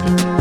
Bye.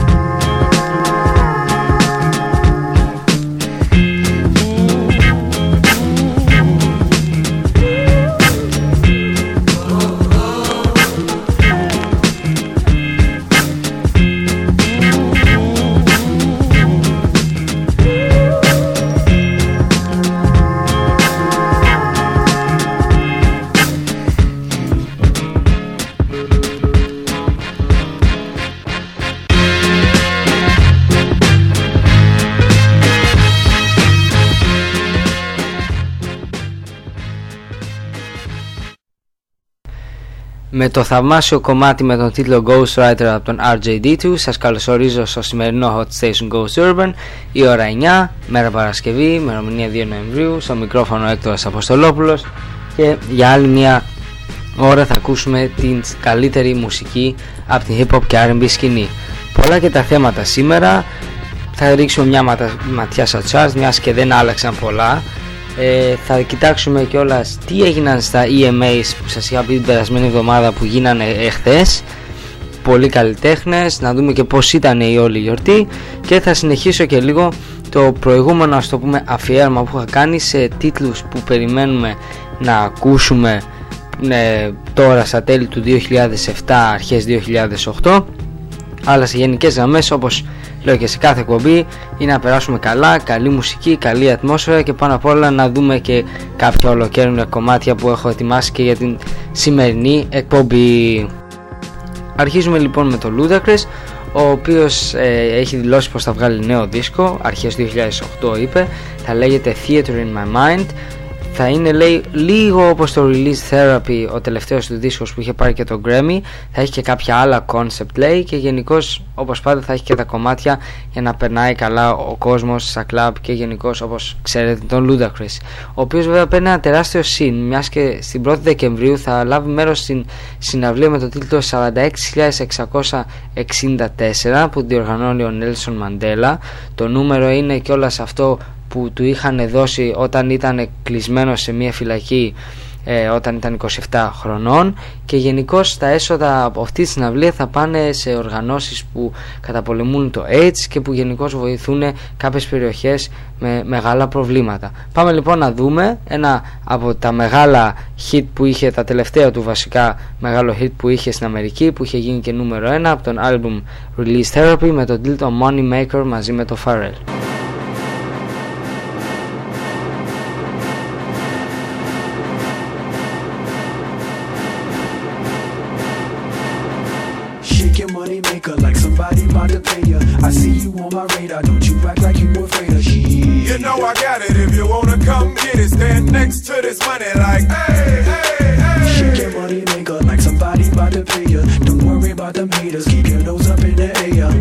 Με το θαυμάσιο κομμάτι με τον τίτλο Ghost Writer από τον RJD2 σας καλωσορίζω στο σημερινό Hot Station Ghost Urban. Η ώρα 9, μέρα Παρασκευή, ημερομηνία 2 Νοεμβρίου στο μικρόφωνο Έκτορας Αποστολόπουλος. Και για άλλη μια ώρα θα ακούσουμε την καλύτερη μουσική από την hip hop και R&B σκηνή. Πολλά και τα θέματα σήμερα. Θα ρίξουμε μια ματιά στα charts μιας και δεν άλλαξαν πολλά ε, θα κοιτάξουμε κιόλας τι έγιναν στα EMAs που σας είχα πει την περασμένη εβδομάδα που γίνανε εχθές. Πολύ καλλιτέχνες, να δούμε και πώς ήταν η όλη γιορτή. Και θα συνεχίσω και λίγο το προηγούμενο ας το πούμε αφιέρωμα που είχα κάνει σε τίτλους που περιμένουμε να ακούσουμε ε, τώρα στα τέλη του 2007 αρχές 2008 αλλά σε γενικές γραμμές όπως λέω και σε κάθε εκπομπή είναι να περάσουμε καλά, καλή μουσική, καλή ατμόσφαιρα και πάνω απ' όλα να δούμε και κάποια ολοκαίρια κομμάτια που έχω ετοιμάσει και για την σημερινή εκπομπή. Αρχίζουμε λοιπόν με το Ludacris ο οποίος ε, έχει δηλώσει πως θα βγάλει νέο δίσκο αρχές 2008 είπε θα λέγεται Theater in My Mind θα είναι λέει λίγο όπως το Release Therapy ο τελευταίος του δίσκος που είχε πάρει και το Grammy. Θα έχει και κάποια άλλα concept λέει και γενικώς όπως πάντα θα έχει και τα κομμάτια για να περνάει καλά ο κόσμος στα club και γενικώς όπως ξέρετε τον Ludacris ο οποίος βέβαια παίρνει ένα τεράστιο συν μιας και στην 1η Δεκεμβρίου θα λάβει μέρος στην συναυλία με το τίτλο 46.664 που διοργανώνει ο Nelson Mandela. Το νούμερο είναι κιόλας αυτό που του είχαν δώσει όταν ήταν κλεισμένο σε μια φυλακή ε, όταν ήταν 27 χρονών και γενικώς τα έσοδα από αυτή τη συναυλία θα πάνε σε οργανώσεις που καταπολεμούν το AIDS και που γενικώς βοηθούν κάποιες περιοχές με μεγάλα προβλήματα. Πάμε λοιπόν να δούμε ένα από τα μεγάλα hit που είχε, τα τελευταία του βασικά μεγάλο hit που είχε στην Αμερική που είχε γίνει και νούμερο 1 από τον album Release Therapy με τον τίτλο Money Maker μαζί με το Pharrell. On my radar, don't you act like you afraid of shit. You know I got it, if you wanna come get it, stand next to this money like, hey, hey, hey. Shake your money maker like somebody about to pay you. Don't worry about them haters, keep your nose up in the air.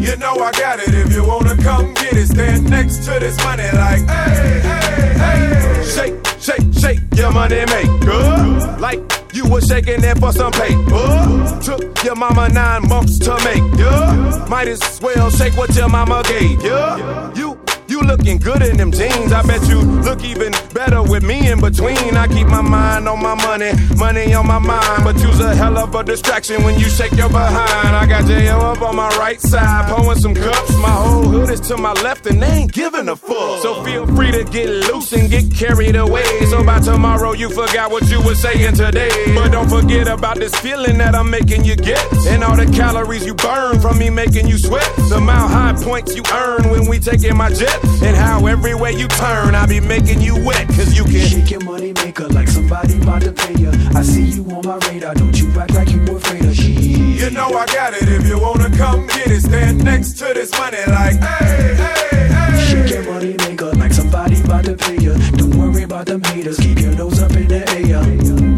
You know I got it, if you wanna come get it, stand next to this money like, hey, hey, hey. Shake, shake, shake your money maker. Like you was shaking it for some paper. Took your mama nine months to make, yeah. Might as well shake what your mama gave, yeah. You you looking good in them jeans. I bet you look even better with me in between. I keep my mind on my money, money on my mind. But you's a hell of a distraction when you shake your behind. I got JL up on my right side, pouring some cups. My whole hood is to my left and they ain't giving a fuck. So feel free to get loose and get carried away. So by tomorrow you forgot what you were saying today. But don't forget about this feeling that I'm making you get. And all the calories you burn from me making you sweat. The mile high points you earn when we taking my jet. And how every way you turn, I be making you wet, cause you can shake your money maker like somebody about to pay you. I see you on my radar, don't you act like you afraid of shit. You know I got it, if you wanna come get it, stand next to this money like, hey, hey, hey. Shake your money maker like somebody about to pay you. Don't worry about them haters, keep your nose up in the air.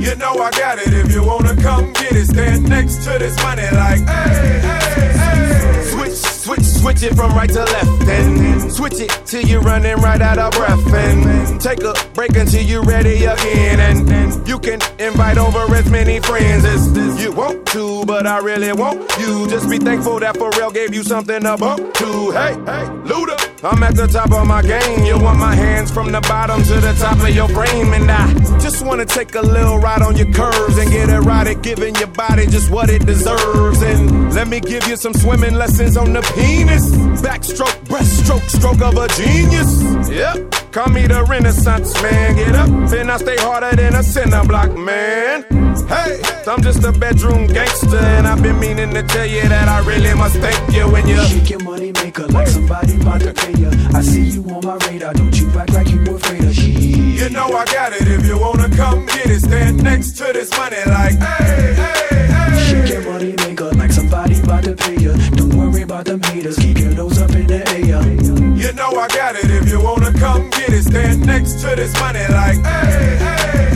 You know I got it, if you wanna come get it, stand next to this money like, hey, hey. Switch it from right to left and switch it till you're running right out of breath and take a break until you're ready again and you can invite over as many friends as you want to, but I really want you. Just be thankful that Pharrell gave you something to bump to. Hey, hey, Luda. I'm at the top of my game. You want my hands from the bottom to the top of your frame. And I just wanna take a little ride on your curves and get at giving your body just what it deserves. And let me give you some swimming lessons on the penis. Backstroke, breaststroke, stroke of a genius. Yep, call me the Renaissance man. Get up, and I stay harder than a cinder block man. Hey, I'm just a bedroom gangster, and I've been meaning to tell you that I really must thank you when you shake your money maker like somebody about to pay you. I see you on my radar, don't you act like you afraid of shit. You know I got it. If you wanna come get it, stand next to this money like hey, hey, hey. Shake your money maker like somebody about to pay you. Don't worry about them haters, keep your nose stand next to this money like hey, hey.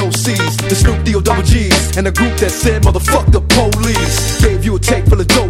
DOCs. The Snoop D-O double G's. And a group that said, motherfuck the police. Gave you a tape full of dope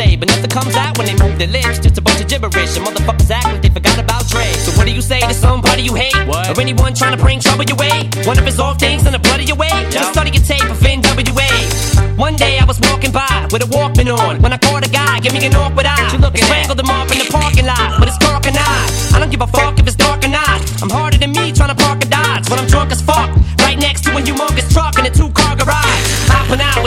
but nothing comes out when they move their lips. Just a bunch of gibberish, and motherfuckers act like they forgot about Dre. So what do you say to somebody you hate, What? or anyone trying to bring trouble your way? One of his off things in the blood of your way. Just study your tape of NWA. One day I was walking by with a Walkman on when I caught a guy, give me an awkward eye. You looking strangled him up in the parking lot but it's dark and eye. I don't give a fuck if it's dark or not. I'm harder than me trying to park a Dodge when I'm drunk as fuck. Right next to a humongous truck in a two car garage. Hopping out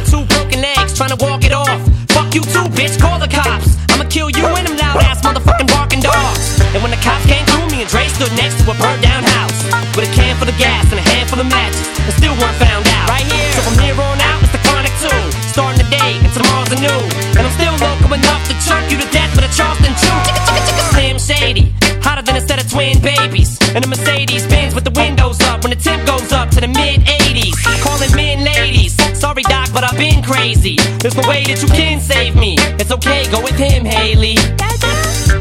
too, bitch, call the cops. I'ma kill you and them loud ass motherfucking barking dogs. And when the cops came through, me and Dre stood next to a burnt down house with a can full of gas and a handful of matches, and still weren't found out. Right here. So from here on out, it's the chronic two. Starting the day, and tomorrow's a new. And I'm still local enough to choke you to death with a Charleston chew. Slim Shady, hotter than a set of twin babies. And a Mercedes Benz with the windows up when the temp goes up to the mid 80s. But I've been crazy. There's no way that you can save me. It's okay, go with him, Hailie.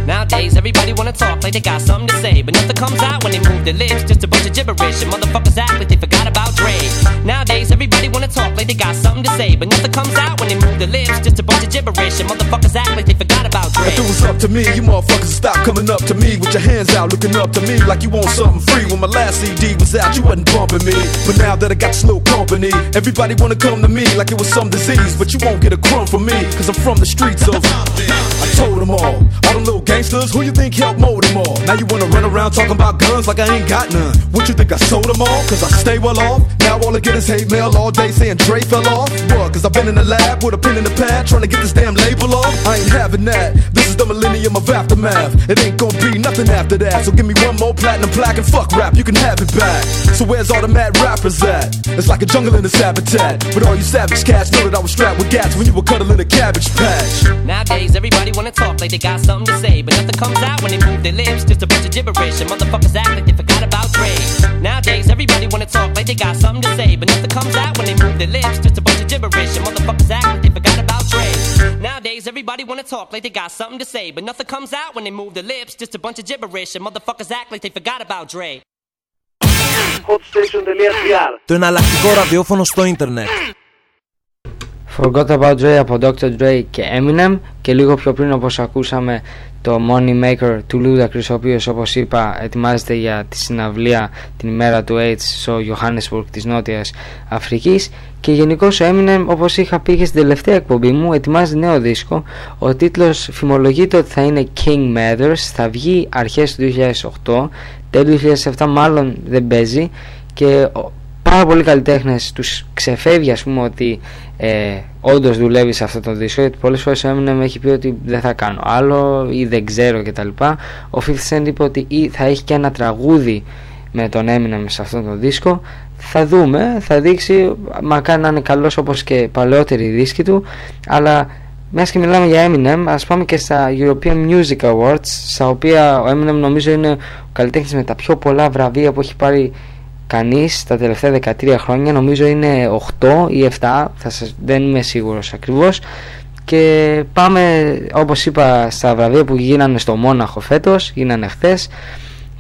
Nowadays, everybody wanna talk like they got something to say, but nothing comes out when they move their lips. Just a bunch of gibberish, and motherfuckers act like they forgot about Dre. Nowadays, everybody wanna talk like they got something to say, but nothing comes out when they move their lips. Just gibberish, and motherfuckers act like they forgot about Dre. If it was up to me, you motherfuckers stop coming up to me with your hands out, looking up to me like you want something free. When my last CD was out, you wasn't bumping me. But now that I got slow company, everybody wanna come to me like it was some disease. But you won't get a crumb from me, cause I'm from the streets of. I told them all, all them little gangsters, who you think helped mold them all? Now you wanna run around talking about guns like I ain't got none. What you think I sold them all? Cause I stay well off. Now all I get is hate mail all day saying Dre fell off. What? Cause I've been in the lab with a pen in the pad trying to get this damn label off. I ain't having that. This is the millennium of aftermath. It ain't gonna be nothing after that. So give me one more platinum plaque and fuck rap, you can have it back. So where's all the mad rappers at? It's like a jungle in its habitat. But all you savage cats know that I was strapped with gats when you were cuddling a cabbage patch. Nowadays, everybody wanna talk like they got something to say, but nothing comes out when they move their lips. Just a bunch of gibberish, and motherfuckers act like they forgot about Dre. Nowadays, everybody wanna talk like they got something to say, but nothing comes out when they move their lips. Just a bunch of gibberish, and motherfuckers act Nowadays, everybody wanna talk like they got something to say, but nothing comes out when they move their lips. Just a bunch of gibberish, and motherfuckers act like they forgot about Dre. Hotstation.gr Το εναλλακτικό ραδιόφωνο στο ίντερνετ. Forgot About Dre από Dr. Dre και Eminem και λίγο πιο πριν όπως ακούσαμε το Money Maker του Ludacris ο οποίος όπως είπα ετοιμάζεται για τη συναυλία την ημέρα του AIDS στο Johannesburg της Νότιας Αφρικής. Και γενικώς ο Eminem όπως είχα πει και στην τελευταία εκπομπή μου ετοιμάζει νέο δίσκο. Ο τίτλος φημολογείται ότι θα είναι King Matters. Θα βγει αρχές του 2008 τέλη 2007 μάλλον δεν παίζει. Και πάρα πολλοί καλλιτέχνες τους ξεφεύγει ας πούμε ότι ε, όντως δουλεύει σε αυτό το δίσκο γιατί πολλές φορές ο Eminem έχει πει ότι δεν θα κάνω άλλο ή δεν ξέρω κτλ. Ο 50 Cent είπε ότι ή θα έχει και ένα τραγούδι με τον Eminem σε αυτό το δίσκο θα δούμε, θα δείξει μακάρι να είναι καλός όπως και παλαιότεροι δίσκοι του αλλά μιας και μιλάμε για Eminem, ας πάμε και στα European Music Awards, στα οποία ο Eminem νομίζω είναι ο καλλιτέχνης με τα πιο πολλά βραβεία που έχει πάρει κανείς τα τελευταία 13 χρόνια, νομίζω είναι 8 ή 7, θα σας, δεν είμαι σίγουρος ακριβώς. Και πάμε, όπως είπα, στα βραβεία που γίνανε στο Μόναχο φέτος, γίνανε χθες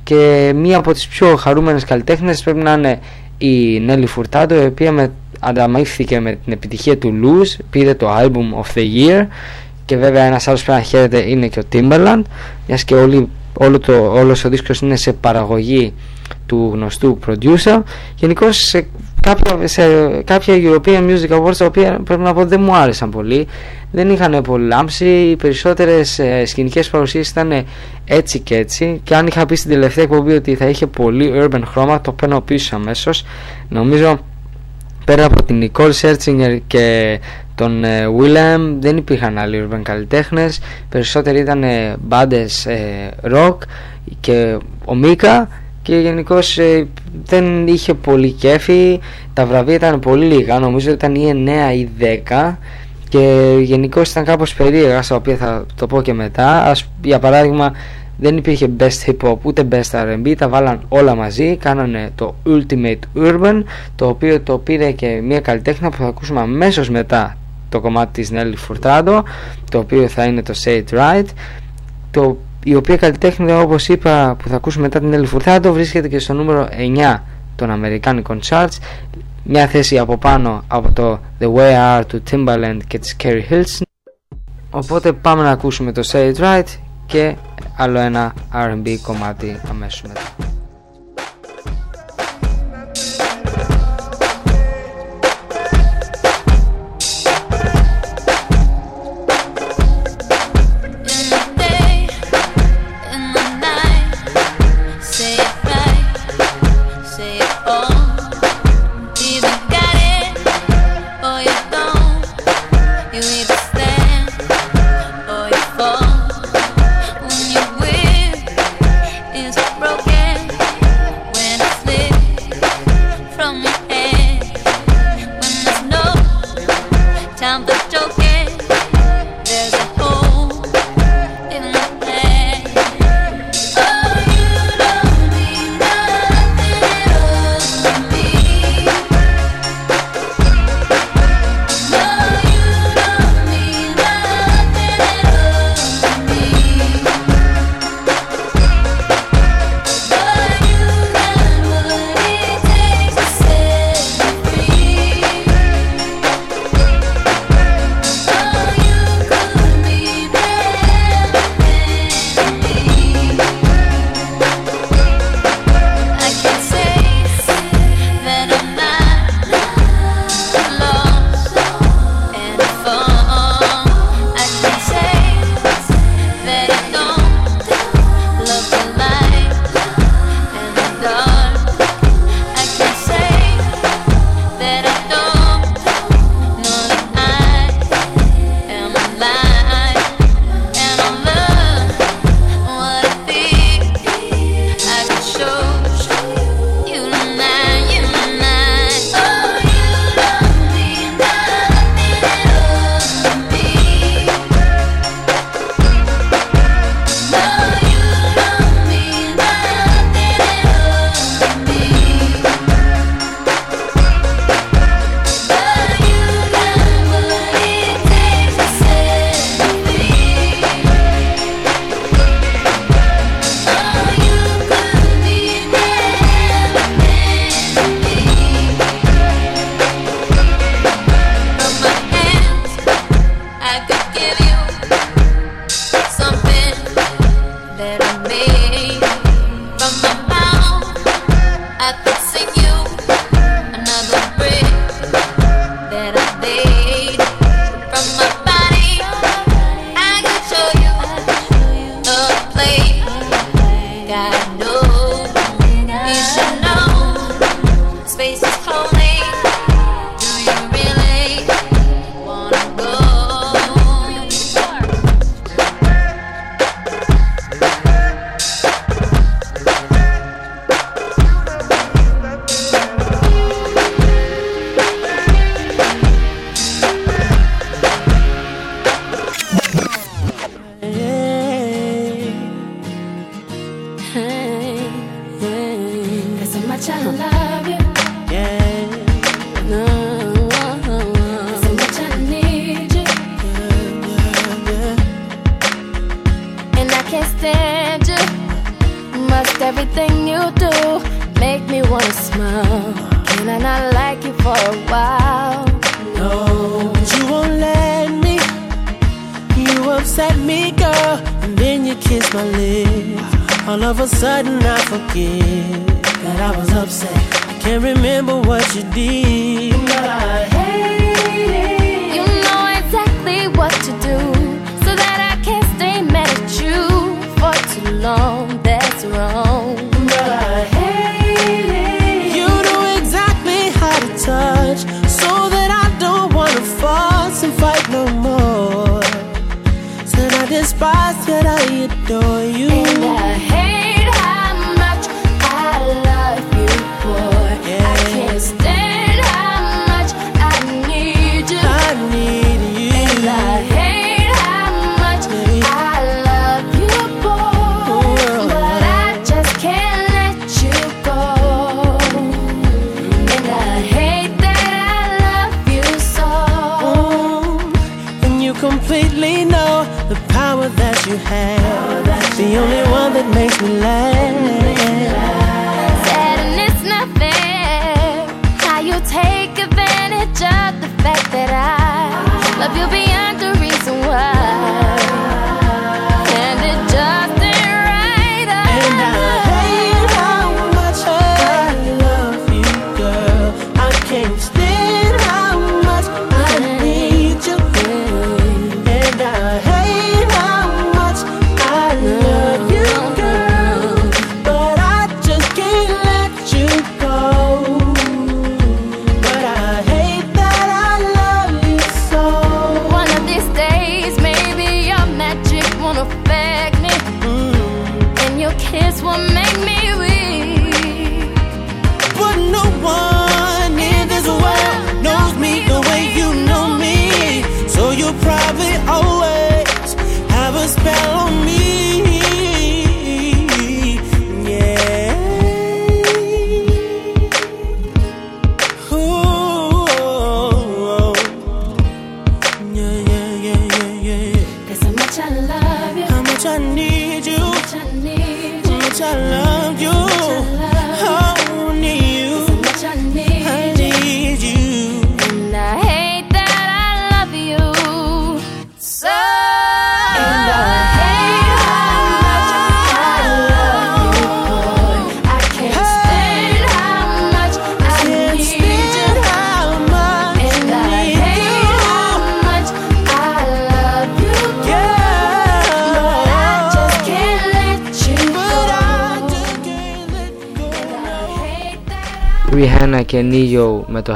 και μία από τις πιο χαρούμενες καλλιτέχνες πρέπει να είναι η Νέλη Φουρτάντο, η οποία με ανταμείφθηκε με την επιτυχία του Lose, πήρε το Album of the Year και βέβαια ένας άλλος πρέπει να χαίρεται είναι και ο Timberland μιας και όλη, όλο το, όλος ο δίσκος είναι σε παραγωγή του γνωστού producer. Γενικώ σε κάποια, σε κάποια European Music Awards τα οποία πρέπει να πω δεν μου άρεσαν πολύ δεν είχαν πολύ λάμψη. Οι περισσότερες ε, σκηνικές παρουσίες ήταν έτσι και έτσι. Και αν είχα πει στην τελευταία εκπομπή ότι θα είχε πολύ urban χρώμα το παίρνω πίσω αμέσως. Νομίζω πέρα από την Nicole Scherzinger και τον ε, Willem δεν υπήρχαν άλλοι urban καλλιτέχνες. Περισσότεροι ήταν ε, μπάντες ε, rock και ο Μίκα και γενικώς ε, δεν είχε πολύ κέφι. Τα βραβεία ήταν πολύ λίγα νομίζω ήταν ή 9 ή 10 και γενικώς ήταν κάπως περίεργα στα οποία θα το πω και μετά. Ας, για παράδειγμα δεν υπήρχε best hip hop ούτε best R&B τα βάλαν όλα μαζί κάνανε το ultimate urban το οποίο το πήρε και μια καλλιτέχνη που θα ακούσουμε αμέσως μετά το κομμάτι της Nelly Furtado το οποίο θα είναι το Say It Right το, η οποία καλλιτέχνη όπως είπα που θα ακούσουμε μετά την Nelly Furtado βρίσκεται και στο νούμερο 9 των Αμερικάνικων charts μια θέση από πάνω από το The Way I Are του Timbaland και της Carrie Hilson οπότε πάμε να ακούσουμε το Say It Right και άλλο ένα R&B κομμάτι αμέσως μετά.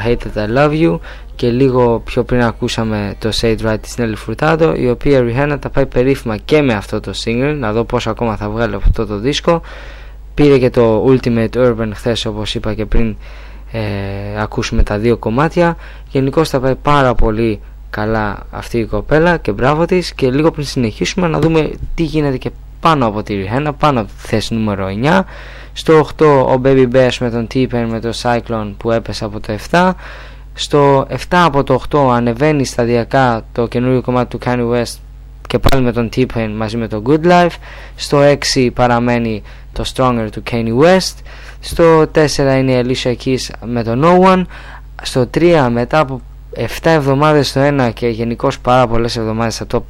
Hate That I Love You και λίγο πιο πριν ακούσαμε το Say It Right της Nelly Furtado η οποία Rihanna τα πάει περίφημα και με αυτό το single. Να δω πώς ακόμα θα βγάλει από αυτό το δίσκο. Πήρε και το Ultimate Urban χθες όπως είπα και πριν ε, ακούσουμε τα δύο κομμάτια. Γενικώ θα πάει πάρα πολύ καλά αυτή η κοπέλα και μπράβο της. Και λίγο πριν συνεχίσουμε να δούμε τι γίνεται και πάνω από τη Rihanna πάνω από τη θέση νούμερο 9 στο 8 ο Baby Bash με τον T-Pain με το Cyclone που έπεσε από το 7 στο 7 από το 8 ανεβαίνει σταδιακά το καινούριο κομμάτι του Kanye West και πάλι με τον T-Pain μαζί με το Good Life. Στο 6 παραμένει το Stronger του Kanye West. Στο 4 είναι η Alicia Keys με το No One. Στο 3 μετά από 7 εβδομάδες στο 1 και γενικώς πάρα πολλές εβδομάδες στα top,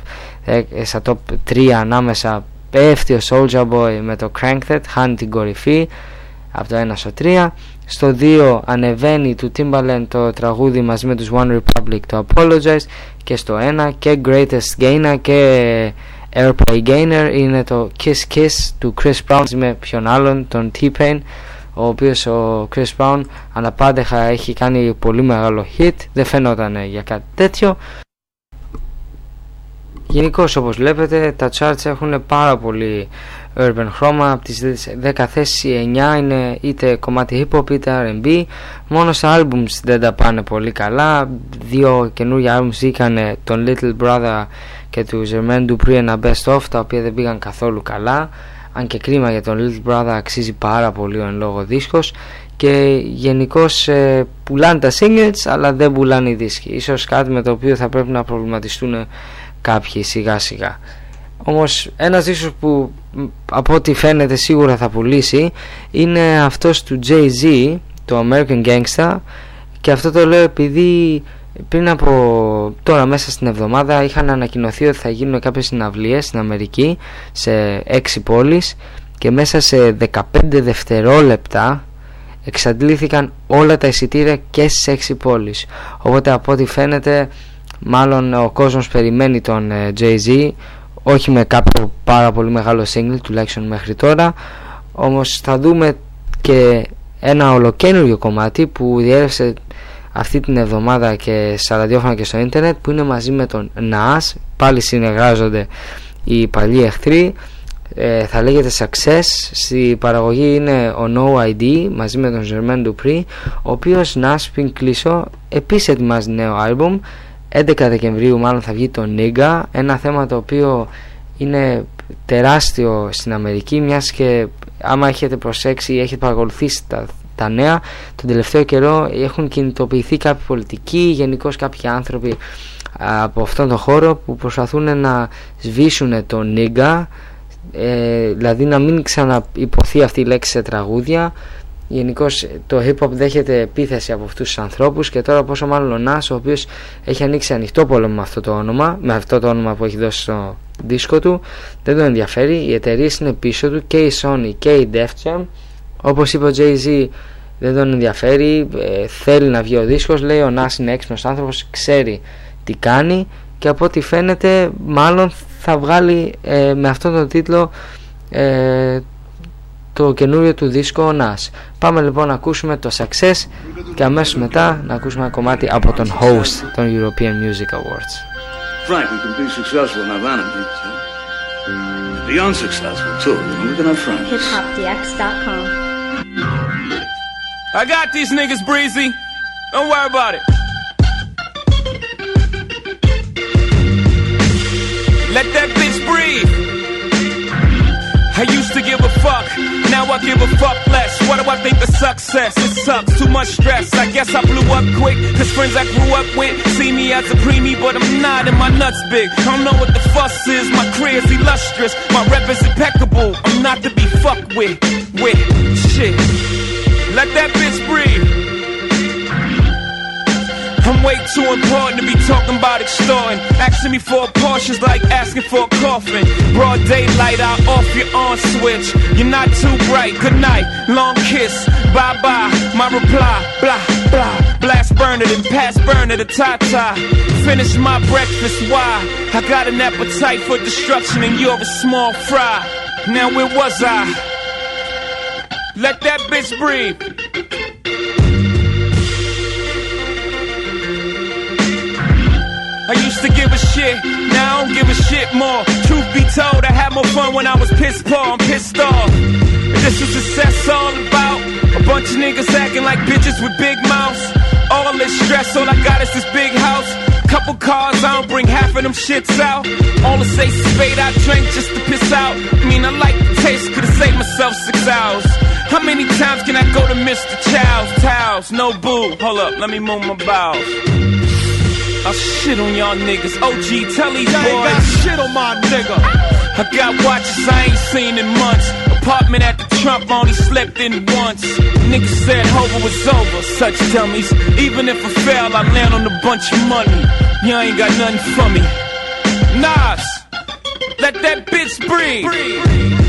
ε, στα top 3 ανάμεσα πέφτει ο Soulja Boy με το Crank That χάνει την κορυφή από το 1 στο 3 στο 2 ανεβαίνει του Timbaland το τραγούδι μαζί με τους One Republic το Apologize και στο 1 και Greatest Gainer και Airplay Gainer είναι το Kiss Kiss του Chris Brown με ποιον άλλον τον T-Pain ο οποίος ο Chris Brown αναπάντεχα έχει κάνει πολύ μεγάλο hit. Δεν φαινόταν για κάτι τέτοιο Γενικώς όπως βλέπετε τα charts έχουν πάρα πολύ urban χρώμα. Από τις 10 θέσεις οι 9 είναι είτε κομμάτι hip hop είτε R&B μόνο σε albums δεν τα πάνε πολύ καλά. Δύο καινούργια albums βγήκαν τον Little Brother και τους Jermaine Dupri ένα best of τα οποία δεν πήγαν καθόλου αν και κρίμα για τον Little Brother αξίζει πάρα πολύ ο εν λόγω δίσκος. Και γενικώς ε, πουλάνε τα singles αλλά δεν πουλάνε οι δίσκοι. Ίσως κάτι με το οποίο θα πρέπει να προβληματιστούν κάποιοι σιγά σιγά. Όμως ένας δίσκος που από ό,τι φαίνεται σίγουρα θα πουλήσει είναι αυτός του Jay-Z το American Gangsta και αυτό το λέω επειδή πριν από τώρα μέσα στην εβδομάδα είχαν ανακοινωθεί ότι θα γίνουν κάποιες συναυλίες στην Αμερική σε 6 πόλεις. Και μέσα σε 15 δευτερόλεπτα εξαντλήθηκαν όλα τα εισιτήρια και στις 6 πόλεις. Οπότε από ό,τι φαίνεται μάλλον ο κόσμος περιμένει τον ε, Jay-Z όχι με κάποιο πάρα πολύ μεγάλο single τουλάχιστον μέχρι τώρα. Όμως θα δούμε και ένα ολοκένουργιο κομμάτι που διέρευσε αυτή την εβδομάδα και στα ραδιόφωνα και στο ίντερνετ που είναι μαζί με τον Nas. Πάλι συνεργάζονται οι παλιοί εχθροί. Ε, θα λέγεται Success. Στη παραγωγή είναι ο No ID μαζί με τον Jermaine Dupri ο οποίος Nas πριν κλείσω επίσης ετοιμάζει νέο άλμπουμ 11 Δεκεμβρίου μάλλον θα βγει το Nigga ένα θέμα το οποίο είναι τεράστιο στην Αμερική μιας και άμα έχετε προσέξει ή έχετε παρακολουθήσει τα, τα νέα τον τελευταίο καιρό έχουν κινητοποιηθεί κάποιοι πολιτικοί γενικώς κάποιοι άνθρωποι από αυτόν τον χώρο που προσπαθούν να σβήσουν το νίγκα. Ε, δηλαδή να μην ξαναυποθεί αυτή η λέξη σε τραγούδια Γενικώς το hip hop δέχεται επίθεση από αυτούς τους ανθρώπους και τώρα πόσο μάλλον ο Nas ο οποίος έχει ανοίξει ανοιχτό πόλεμο με αυτό το όνομα, με αυτό το όνομα που έχει δώσει στο δίσκο του, δεν τον ενδιαφέρει. Οι εταιρείες είναι πίσω του και η Sony και η Def Jam. Όπως είπε ο Jay-Z, δεν τον ενδιαφέρει, ε, θέλει να βγει ο δίσκος, λέει ο Nas είναι έξυπνος άνθρωπος, ξέρει τι κάνει και από ό,τι φαίνεται μάλλον θα βγάλει ε, με αυτόν τον τίτλο ε, το καινούριο του δίσκο ο Nas. Πάμε λοιπόν να ακούσουμε το Success και αμέσως μετά να ακούσουμε ένα κομμάτι από τον host των European Music Awards. Frank, we can be successful in Havana, so. beyond successful too. You know, we can have friends. HipHopDX.com. I got these niggas breezy. Don't worry about it. Let that bitch breathe. I used to give a fuck, now I give a fuck less. What do I think of success? It sucks, too much stress. I guess I blew up quick, cause friends I grew up with see me as a preemie, but I'm not, and my nuts big. I don't know what the fuss is, my career's illustrious, my rep is impeccable. I'm not to be fucked with, with shit. Let that bitch breathe. I'm way too important to be talking about extorting. Asking me for a Porsche's like asking for a coffin. Broad daylight, I'll off your on switch. You're not too bright. Good night, long kiss, bye bye. My reply, blah blah. Blast burner, then pass burner to Tata. Finish my breakfast. Why? I got an appetite for destruction, and you're a small fry. Now where was I? Let that bitch breathe. I used to give a shit, now I don't give a shit more. Truth be told, I had more fun when I was pissed poor, I'm pissed off. And this is success all about. A bunch of niggas acting like bitches with big mouths. All this stress, all I got is this big house. Couple cars, I don't bring half of them shits out. All the say spade, I drink just to piss out. I mean, I like the taste, could've saved myself six hours. How many times can I go to Mr. Chow's towels? No boo, hold up, let me move my bowels. I shit on y'all niggas. OG, tell these boys. ain't got shit on my nigga. I got watches I ain't seen in months. Apartment at the Trump, only slept in once. Niggas said Hova was over, such dummies. Even if I fail, I land on a bunch of money. Y'all ain't got nothing for me. Nas, let that bitch breathe.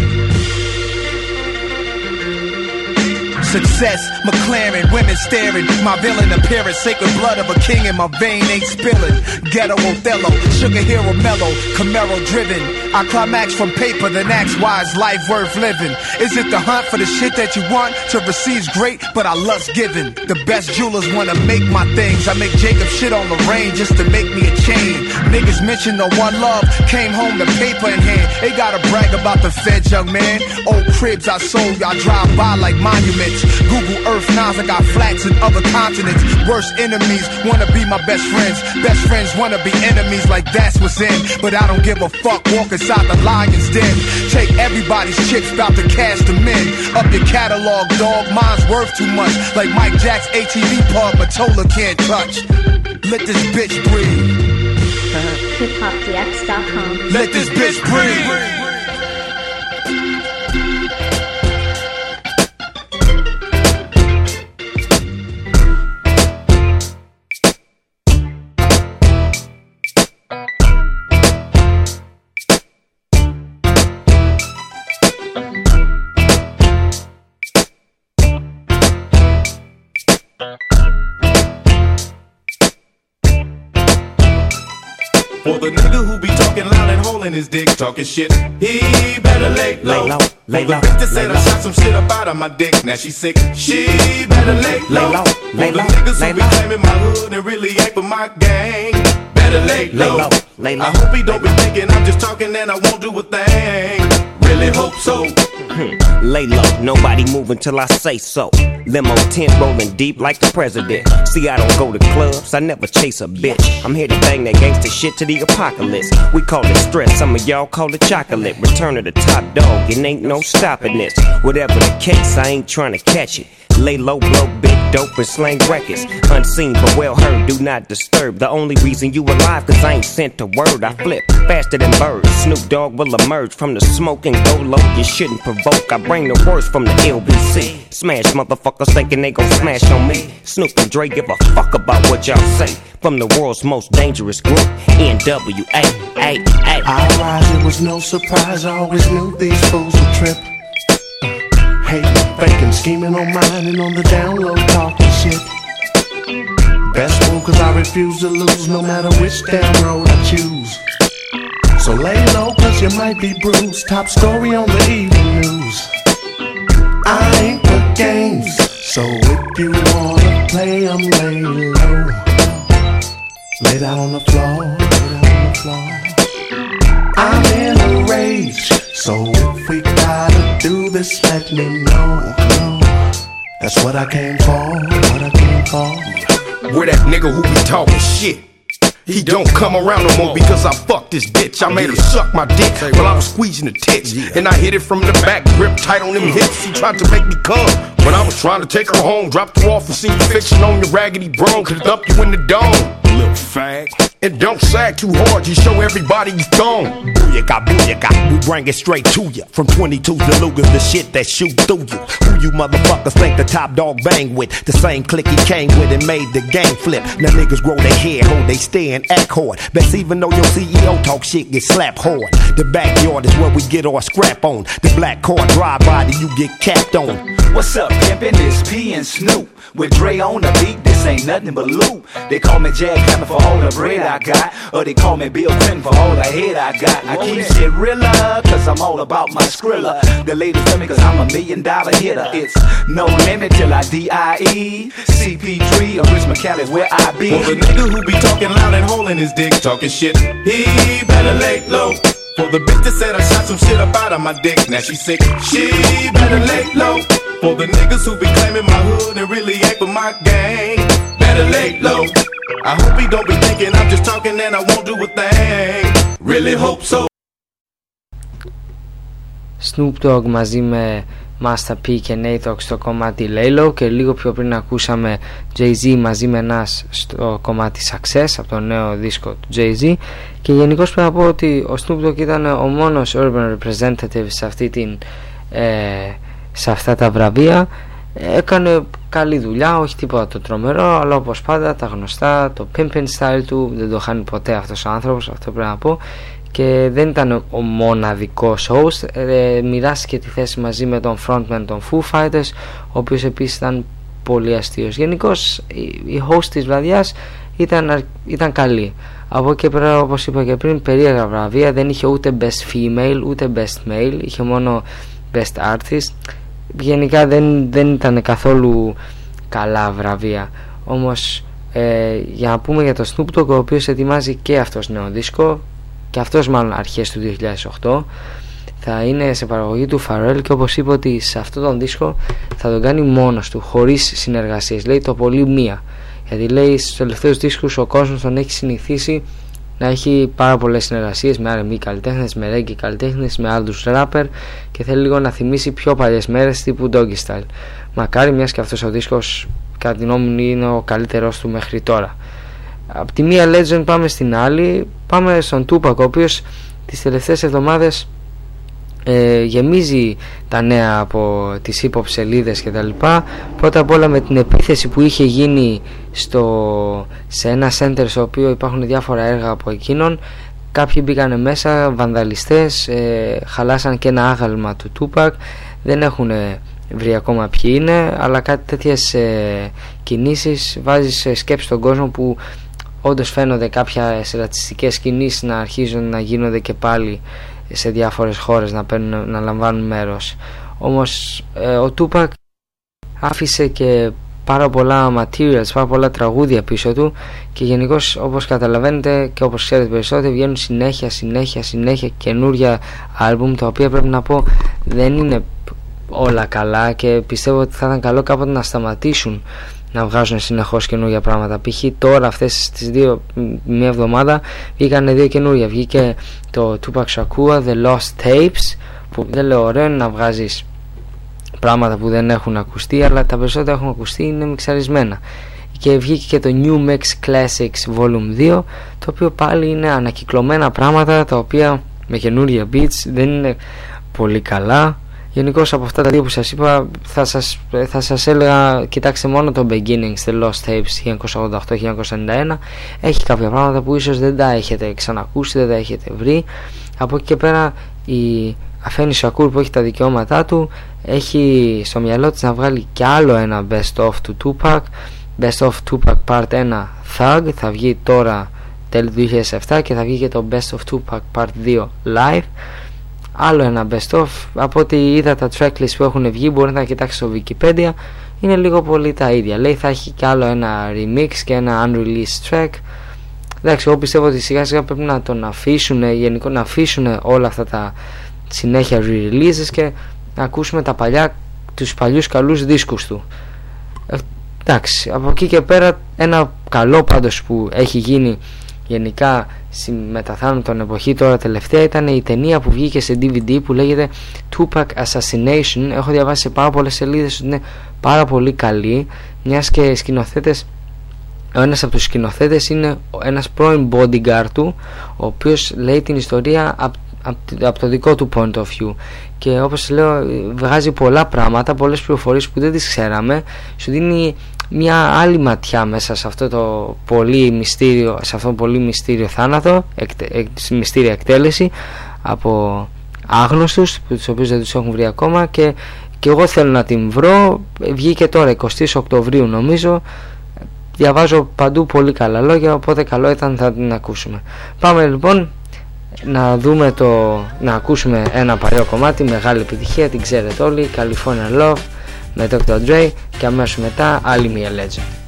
Success, McLaren, women staring. My villain appearance, sacred blood of a king in my vein ain't spilling. Ghetto Othello, sugar hero mellow, Camaro driven. I climax from paper, then ask why is life worth living? Is it the hunt for the shit that you want? To receive's great, but I lust giving. The best jewelers wanna make my things. I make Jacob shit on Lorraine just to make me a chain. Niggas mention the one love, came home the paper in hand. They gotta brag about the feds, young man. Old cribs I sold, y'all drive by like monuments. Google Earth Nas, I got flats in other continents. Worst enemies wanna be my best friends. Best friends wanna be enemies, like that's what's in. But I don't give a fuck, walk inside the lion's den. Take everybody's chicks, bout to cash them in. Up your catalog, dog, mine's worth too much. Like Mike Jack's ATV pub, Mottola can't touch. Let this bitch breathe. HipHopDX.com. Let this bitch breathe. Holding his dick, talking shit, he better lay low. Lay low, lay For the low, bitch said I low. shot some shit up out of my dick, now she sick, she better lay low. Lay low, lay low, niggas lay who be low. claiming my hood and really ain't for my gang, better lay low. Lay low. low, lay low. I hope he don't be thinking I'm just talking and I won't do a thing. Really hope so. Lay low, nobody move until I say so. Limo tent rolling deep like the president. See, I don't go to clubs, I never chase a bitch. I'm here to bang that gangster shit to the apocalypse. We call it stress, some of y'all call it chocolate. Return of the top dog, it ain't no stopping this. Whatever the case, I ain't trying to catch it. Lay low, blow big dope and slang records. Unseen but well heard, do not disturb. The only reason you alive, cause I ain't sent a word. I flip faster than birds. Snoop Dogg will emerge from the smoke and go low. You shouldn't provoke. I bring the worst from the LBC. Smash motherfuckers thinking they gon' smash on me. Snoop and Dre give a fuck about what y'all say. From the world's most dangerous group, NWA. I rise, it was no surprise. I always knew these fools would trip. Hating, faking, scheming on mine and on the down low, talking shit. Best move, cause I refuse to lose no matter which damn road I choose. So lay low, cause you might be bruised. Top story on the evening news. I ain't the games, so if you wanna play, I'm lay low. Lay down on the floor, lay down on the floor. I'm in a rage, so if we gotta do this, let me know. That's what I came for, what I came for. Where that nigga who be talking shit? He don't come around no more because I fucked this bitch. I made her suck my dick while I was squeezing the tits. And I hit it from the back, grip tight on them hips. She tried to make me come. When I was trying to take her home, dropped her off and seen you fiction on your raggedy bro. Could dump you in the dome. Little fag. And don't sag too hard, you show everybody you thong. Booyaka, booyaka, we bring it straight to you. From 22 to Lugas, the shit that shoot through you. Who you motherfuckers think the top dog bang with? The same clique he came with and made the game flip. Now niggas grow their hair, hold they stand, act hard. Best even though your CEO talk shit, get slapped hard. The backyard is where we get our scrap on. The black car drive by, then you get capped on. What's up, pimpin'? It's P and Snoop. With Dre on the beat, this ain't nothing but loot. They call me Jack Hammer for all the bread I got. Or they call me Bill Clinton for all the head I got. I keep shit realer, cause I'm all about my skrilla. The ladies love me cause I'm a million dollar hitter. It's no limit till I D.I.E. CP3 or Rich McCallie where I be. For the nigga who be talking loud and holding his dick, talking shit, he better lay low. For the bitch that said I shot some shit up out of my dick, now she sick, she better lay low. For the niggas who be claiming my hood and really ain't for my gang, better lay low. I hope he don't be thinking I'm just talking and I won't do a thing. Really hope so. Snoop Dogg μαζί με Master P και Nate Dogg στο κομμάτι Laylo και λίγο πιο πριν ακούσαμε Jay-Z μαζί με Nas στο κομμάτι Success από το νέο δίσκο του Jay-Z και γενικώ πρέπει να πω ότι ο Snoop Dogg ήταν ο μόνος urban representative σε, αυτή την, ε, σε αυτά τα βραβεία. Έκανε καλή δουλειά, όχι τίποτα το τρομερό αλλά όπως πάντα τα γνωστά, το pimpin style του δεν το χάνει ποτέ αυτός ο άνθρωπος, αυτό πρέπει να πω. Και δεν ήταν ο μοναδικός host. Ε, μοιράστηκε τη θέση μαζί με τον frontman των Foo Fighters ο οποίος επίσης ήταν πολύ αστείος. Γενικώς η, η host της βραδιάς ήταν, αρ- ήταν καλή. Από εκεί πέρα όπως είπα και πριν περίεργα βραβεία. Δεν είχε ούτε best female ούτε best male. Είχε μόνο best artist γενικά δεν, δεν ήταν καθόλου καλά βραβεία. Όμως ε, για να πούμε για το Snoop Dogg ο οποίος ετοιμάζει και αυτός νέο δίσκο και αυτός μάλλον αρχές του 2008 θα είναι σε παραγωγή του Pharrell και όπως είπε ότι σε αυτόν τον δίσκο θα τον κάνει μόνος του χωρίς συνεργασίες. Λέει το πολύ μία. Γιατί λέει στους τελευταίους δίσκους ο κόσμος τον έχει συνηθίσει να έχει πάρα πολλές συνεργασίες με R&B καλλιτέχνες, με reggae καλλιτέχνες, με άλλους rapper και θέλει λίγο να θυμίσει πιο παλιές μέρες τύπου Doggy Style. Μακάρι μιας και αυτός ο δίσκος κατά την γνώμη μου είναι ο καλύτερος του μέχρι τώρα. Από τη μία legend πάμε στην άλλη, πάμε στον Tupac ο οποίος τις τελευταίες εβδομάδες ε, γεμίζει τα νέα από τις hip hop σελίδες και τα λοιπά. Πρώτα απ' όλα με την επίθεση που είχε γίνει στο, σε ένα center στο οποίο υπάρχουν διάφορα έργα από εκείνον κάποιοι μπήκαν μέσα βανδαλιστές ε, χαλάσαν και ένα άγαλμα του Tupac δεν έχουν βρει ακόμα ποιοι είναι αλλά κάτι τέτοιες ε, κινήσεις βάζεις σε σκέψη τον κόσμο που όντως φαίνονται κάποιες ρατσιστικές κινήσεις να αρχίζουν να γίνονται και πάλι σε διάφορες χώρες να, παίρνουν, να λαμβάνουν μέρος. Όμως ε, ο Τούπακ άφησε και πάρα πολλά materials, πάρα πολλά τραγούδια πίσω του και γενικώ όπως καταλαβαίνετε και όπως ξέρετε περισσότερο βγαίνουν συνέχεια, συνέχεια, συνέχεια καινούρια άλμπουμ τα οποία πρέπει να πω δεν είναι όλα καλά και πιστεύω ότι θα ήταν καλό κάποτε να σταματήσουν να βγάζουν συνεχώς καινούργια πράγματα. Π.χ. τώρα αυτές τις δύο μια εβδομάδα βγήκαν δύο καινούργια. Βγήκε το Tupac Shakur The Lost Tapes που δεν λέω ωραίο είναι να βγάζεις πράγματα που δεν έχουν ακουστεί αλλά τα περισσότερα έχουν ακουστεί είναι μιξαρισμένα. Και βγήκε και το New Mix Classics Volume 2 το οποίο πάλι είναι ανακυκλωμένα πράγματα τα οποία με καινούργια beats δεν είναι πολύ καλά Γενικώς από αυτά τα δύο που σας είπα θα σας, θα σας έλεγα κοιτάξτε μόνο το Beginnings, The Lost Tapes 1988-1991 έχει κάποια πράγματα που ίσως δεν τα έχετε ξανακούσει, δεν τα έχετε βρει. Από εκεί και πέρα η Αφένη Σακούρ που έχει τα δικαιώματά του έχει στο μυαλό της να βγάλει και άλλο ένα Best of του Tupac. Best of Tupac Part 1 Thug. Θα βγει τώρα τέλη 2007 και θα βγει και το Best of Tupac Part 2 Live άλλο ένα best of. Από ό,τι είδα τα tracklist που έχουν βγει μπορεί να κοιτάξεις στο Wikipedia είναι λίγο πολύ τα ίδια. Λέει θα έχει και άλλο ένα remix και ένα unreleased track. Εντάξει εγώ πιστεύω ότι σιγά σιγά πρέπει να τον αφήσουν γενικό να αφήσουν όλα αυτά τα συνέχεια re-releases και να ακούσουμε τα παλιά τους παλιούς καλούς δίσκους του. Ε, εντάξει από εκεί και πέρα ένα καλό πάντως που έχει γίνει γενικά μεταθάνουν τον εποχή τώρα. Τελευταία ήταν η ταινία που βγήκε σε DVD που λέγεται Tupac Assassination. Έχω διαβάσει σε πάρα πολλές σελίδες ότι είναι πάρα πολύ καλή. Μιας και σκηνοθέτες ο ένας από τους σκηνοθέτες είναι ένας πρώην bodyguard του ο οποίος λέει την ιστορία από από το δικό του point of view. Και όπως λέω βγάζει πολλά πράγματα πολλές πληροφορίες που δεν τις ξέραμε. Σου δίνει μια άλλη ματιά μέσα σε αυτό το πολύ μυστήριο σε αυτό το πολύ μυστήριο θάνατο εκτε, μυστήρια εκτέλεση από άγνωστους τους οποίους δεν τους έχουν βρει ακόμα και, και εγώ θέλω να την βρω. Βγήκε τώρα 20 Οκτωβρίου νομίζω. Διαβάζω παντού πολύ καλά λόγια οπότε καλό ήταν να την ακούσουμε. Πάμε λοιπόν να δούμε το να ακούσουμε ένα παλιό κομμάτι μεγάλη επιτυχία την ξέρετε όλοι California Love με Dr. Dre και αμέσως μετά άλλη μια legend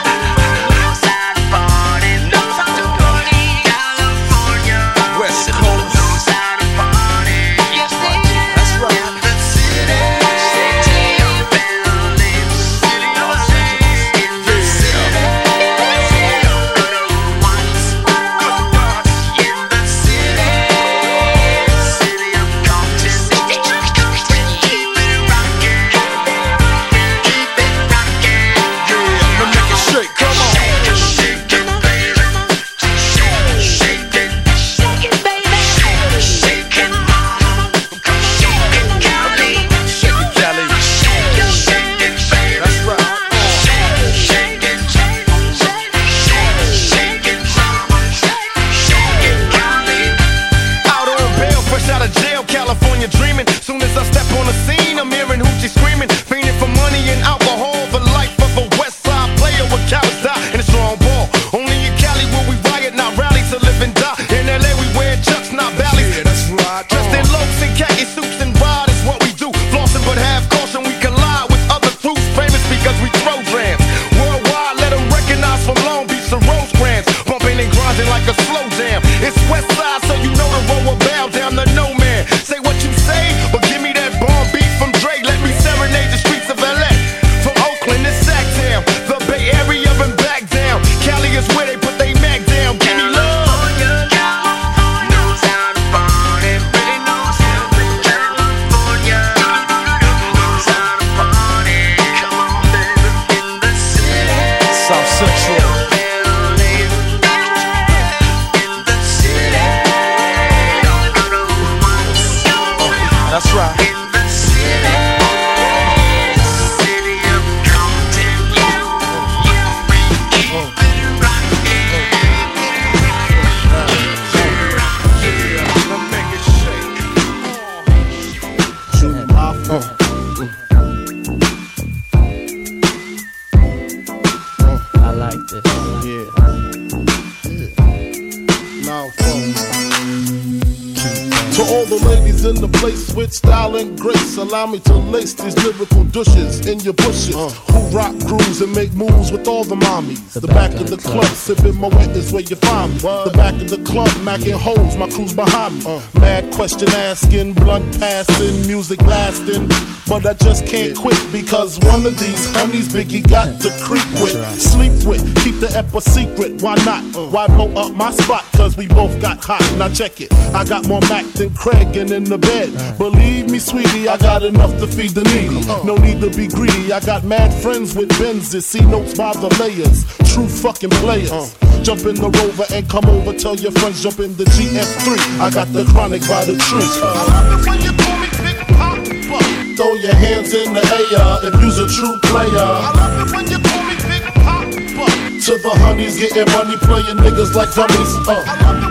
all the mommies. The, of the club, sipping Moët is where you find me. The back of the club, macking holes, my crew's behind me. Mad question asking, blunt passing, music lasting. But I just can't quit because one of these honeys Biggie got to creep with, sleep with, keep the ep a secret. Why not? Why blow up my spot? Cause we both got hot. Now check it. I got more Mac than Craig and in the bed. Believe me, sweetie, I got enough to feed the needy. No need to be greedy. I got mad friends with Benzes. See notes by the layers. True fucking players. Jump in the rover and come over. Tell your friends jump in the GS3. I got the chronic by the tree. Uh. You pull me pick pop Throw your hands in the air if you's a true player. I love it when you call me Big Poppa. To the honeys getting money, playing niggas like dummies. Uh.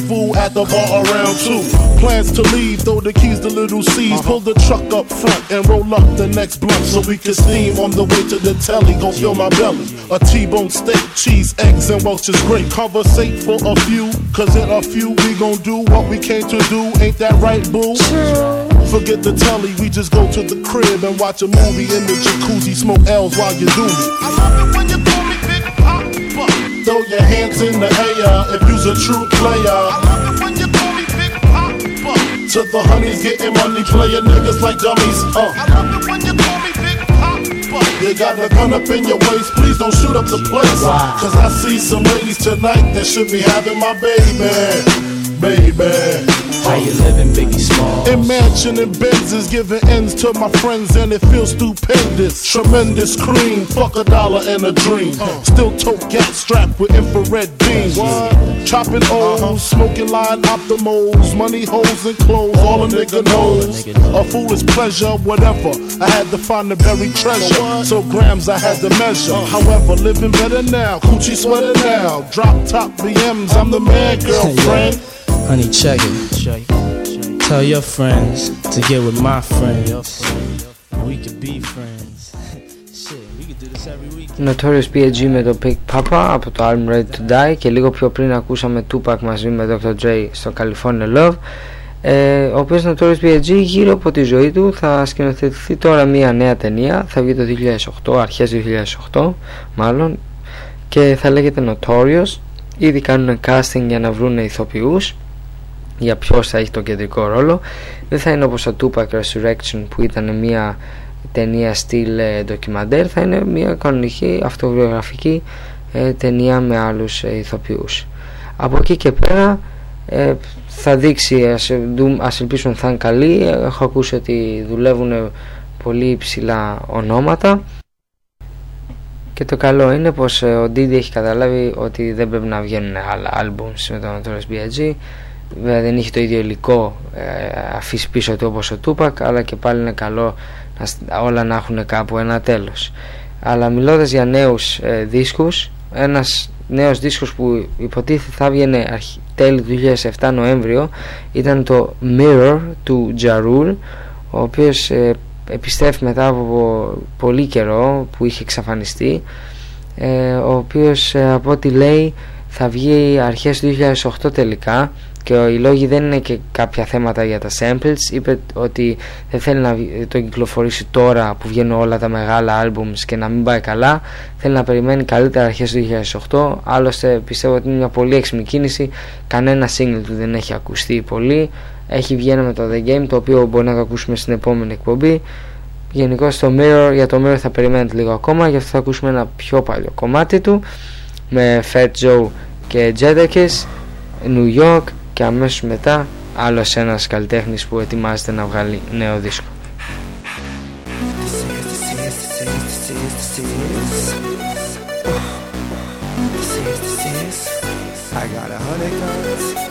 at the bar around two. Plans to leave, throw the keys to little C's. Pull the truck up front and roll up the next blunt so we can steam on the way to the telly. Gon' fill my belly. A T-bone steak, cheese, eggs, and Welch's grape. Conversate for a few, cause in a few we gon' do what we came to do. Ain't that right, boo? Forget the telly, we just go to the crib and watch a movie in the jacuzzi. Smoke L's while you do me. Throw your hands in the air if you's a true player. I love it when you call me Big Poppa. To the honeys getting money, playing niggas like dummies. Uh. I love it when you call me Big Poppa. You got a gun up in your waist, please don't shoot up the place. Cause I see some ladies tonight that should be having my baby. Baby. How you living, Biggie Small? In mansion and Benzes, giving ends to my friends, and it feels stupendous. Tremendous cream, fuck a dollar and a dream. Uh. Still tote gas strapped with infrared beams. Chopping O's, uh-huh. smoking line optimals, money holes and clothes, all a nigga knows. A foolish pleasure, whatever. I had to find the buried treasure, so grams I had to measure. Uh. However, living better now, coochie sweater now. Drop top BMs, I'm the man, girlfriend. Νοτ' Όριο με το Πικ Πάπα από το I'm Ready to Die και λίγο πιο πριν ακούσαμε τούπακ μαζί με τον Δόκτωρ Τζέι στο California Love. Ε, ο οποίος Νοτ' Όριο γύρω από τη ζωή του θα σκηνοθετηθεί τώρα μια νέα ταινία. Θα βγει το 2008 αρχές αρχέ 2008 μάλλον. Και θα λέγεται Νοτ' ήδη κάνουν casting για να βρουν ηθοποιούς για ποιος θα έχει το κεντρικό ρόλο. Δεν θα είναι όπως το Tupac Resurrection που ήταν μια ταινία στυλ ε, ντοκιμαντέρ. Θα είναι μια κανονική αυτοβιογραφική ε, ταινία με άλλους ε, ηθοποιούς. Από εκεί και πέρα ε, θα δείξει ας, δου- ας ελπίσουμε θα είναι καλή. Έχω ακούσει ότι δουλεύουν πολύ υψηλά ονόματα. Και το καλό είναι πως ε, ο Diddy έχει καταλάβει ότι δεν πρέπει να βγαίνουν άλλα albums με τον Notorious B.I.G. Βέβαια δεν είχε το ίδιο υλικό ε, αφήσει πίσω του όπως ο Tupac αλλά και πάλι είναι καλό να, σ- όλα να έχουν κάπου ένα τέλος. Αλλά μιλώντας για νέους ε, δίσκους, ένας νέος δίσκος που υποτίθεται θα βγαινε αρχ- τέλη του 2007 Νοέμβριο ήταν το Mirror του Ja Rule, ο οποίος ε, επιστρέφει μετά από πολύ καιρό που είχε εξαφανιστεί ε, ο οποίος ε, από ό,τι λέει θα βγει αρχές του 2008 τελικά και οι λόγοι δεν είναι και κάποια θέματα για τα samples. Είπε ότι δεν θέλει να βγει- το κυκλοφορήσει τώρα που βγαίνουν όλα τα μεγάλα albums και να μην πάει καλά. Θέλει να περιμένει καλύτερα αρχές του 2008 άλλωστε πιστεύω ότι είναι μια πολύ έξυπνη κίνηση. Κανένα single του δεν έχει ακουστεί πολύ. Έχει βγει ένα με το The Game το οποίο μπορεί να το ακούσουμε στην επόμενη εκπομπή. Γενικώ το Mirror, για το Mirror θα περιμένετε λίγο ακόμα. Γι' αυτό θα ακούσουμε ένα πιο παλιό κομμάτι του με Fat Joe και Jadakiss New York και αμέσως μετά άλλος ένας καλλιτέχνης που ετοιμάζεται να βγάλει νέο δίσκο I got a hundred guns.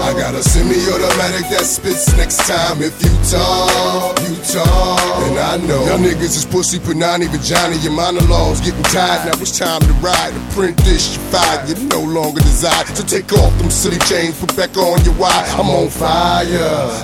I got a semi-automatic that spits next time if you talk, you talk. And I know y'all niggas is pussy, punani, vagina. Your monologues getting tired. Now it's time to ride. Print this, you fired. You no longer desire to take off them silly chains. Put back on your wire. I'm on fire.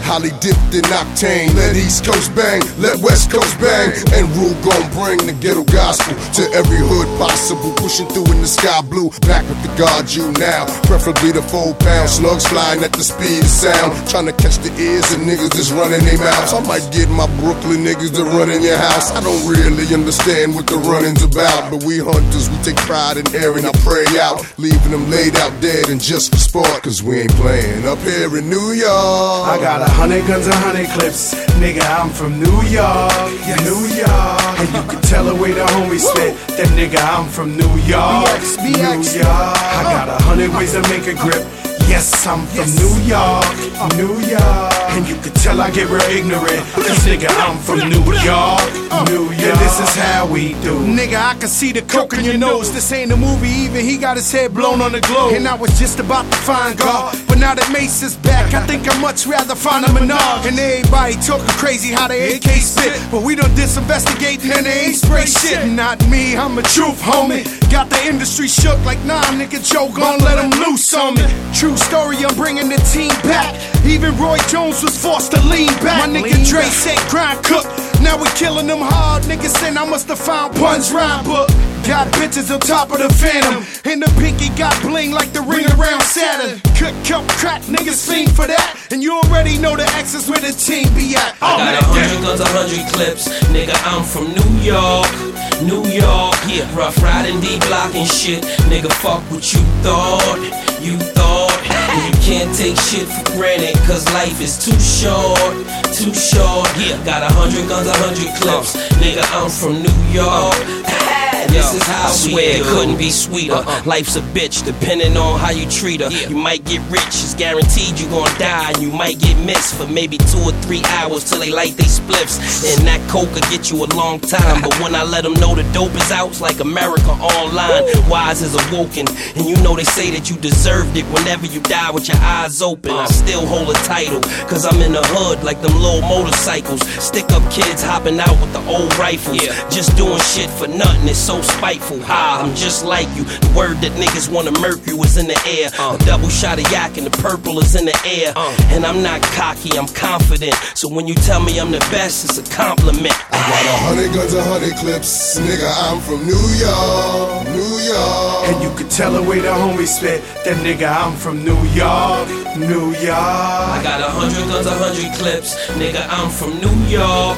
Holly dipped in octane. Let East Coast bang. Let West Coast bang. And Rule gon' bring the ghetto gospel to every hood possible. Pushing through in the sky blue. Back with the guard you now. Preferably the four pound slugs flying at the speed of sound. Trying to catch the ears of niggas that's running their mouths. I might get my Brooklyn niggas to run in your house. I don't really understand what the running's about. But we hunters, we take pride in airing our prey out. Leaving them laid out dead and just for sport. Cause we ain't playing up here in New York. I got a hundred guns, and hundred clips. Nigga, I'm from New York, New York. And you can tell the way the homies spit. That nigga, I'm from New York, New York. I got a hundred ways to make a grip. Yes, I'm from New York, New York. And you can tell I get real ignorant. Cause nigga, I'm from New York, New York. And this is how we do. Nigga, I can see the coke in your nose. This ain't a movie, even he got his head blown on the globe. And I was just about to find God. But now that Mace is back, I think I'd much rather find a Menard. And everybody talking crazy how they AK spit. But we don't disinvestigate and they ain't spray shit. Not me, I'm a truth homie. Got the industry shook like nah, nigga, Joe gon' let him loose on me. True story, I'm bringing the team back. Even Roy Jones was forced to lean back. My nigga Dre said grind cook. Now we killing them hard. Niggas saying I must have found Pun's rhyme book. Got bitches on top of the phantom. And the pinky got bling like the ring around Saturn. Cut, cut, crack, niggas fiend for that. And you already know the X is where the team be at. I Oh, got a hundred guns, a hundred clips. Nigga, I'm from New York, New York. Yeah, rough riding, D block and shit. Nigga, fuck what you thought, you thought. Can't take shit for granted, cause life is too short, too short. Yeah, got a hundred guns, a hundred clips. Nigga, I'm from New York. This is how I swear it couldn't be sweeter. Uh-uh. Life's a bitch, depending on how you treat her. You might get rich, it's guaranteed you gon' die. And you might get missed for maybe two or three hours till they light they spliffs. And that coke will get you a long time. But when I let them know the dope is out, it's like America online. Wise is awoken. And you know they say that you deserved it whenever you die with your eyes open. I uh-huh. still hold a title, cause I'm in the hood like them little motorcycles. Stick up kids hopping out with the old rifles. Just doing shit for nothing, it's so spiteful. Ha, I'm just like you. The word that niggas wanna murk you is in the air. Uh. A double shot of yak and the purple is in the air. Uh. And I'm not cocky, I'm confident. So when you tell me I'm the best, it's a compliment. I got a hundred guns, a hundred clips. Nigga, I'm from New York, New York. And you can tell the way the homies spit. That nigga, I'm from New York, New York. I got a hundred guns, a hundred clips. Nigga, I'm from New York,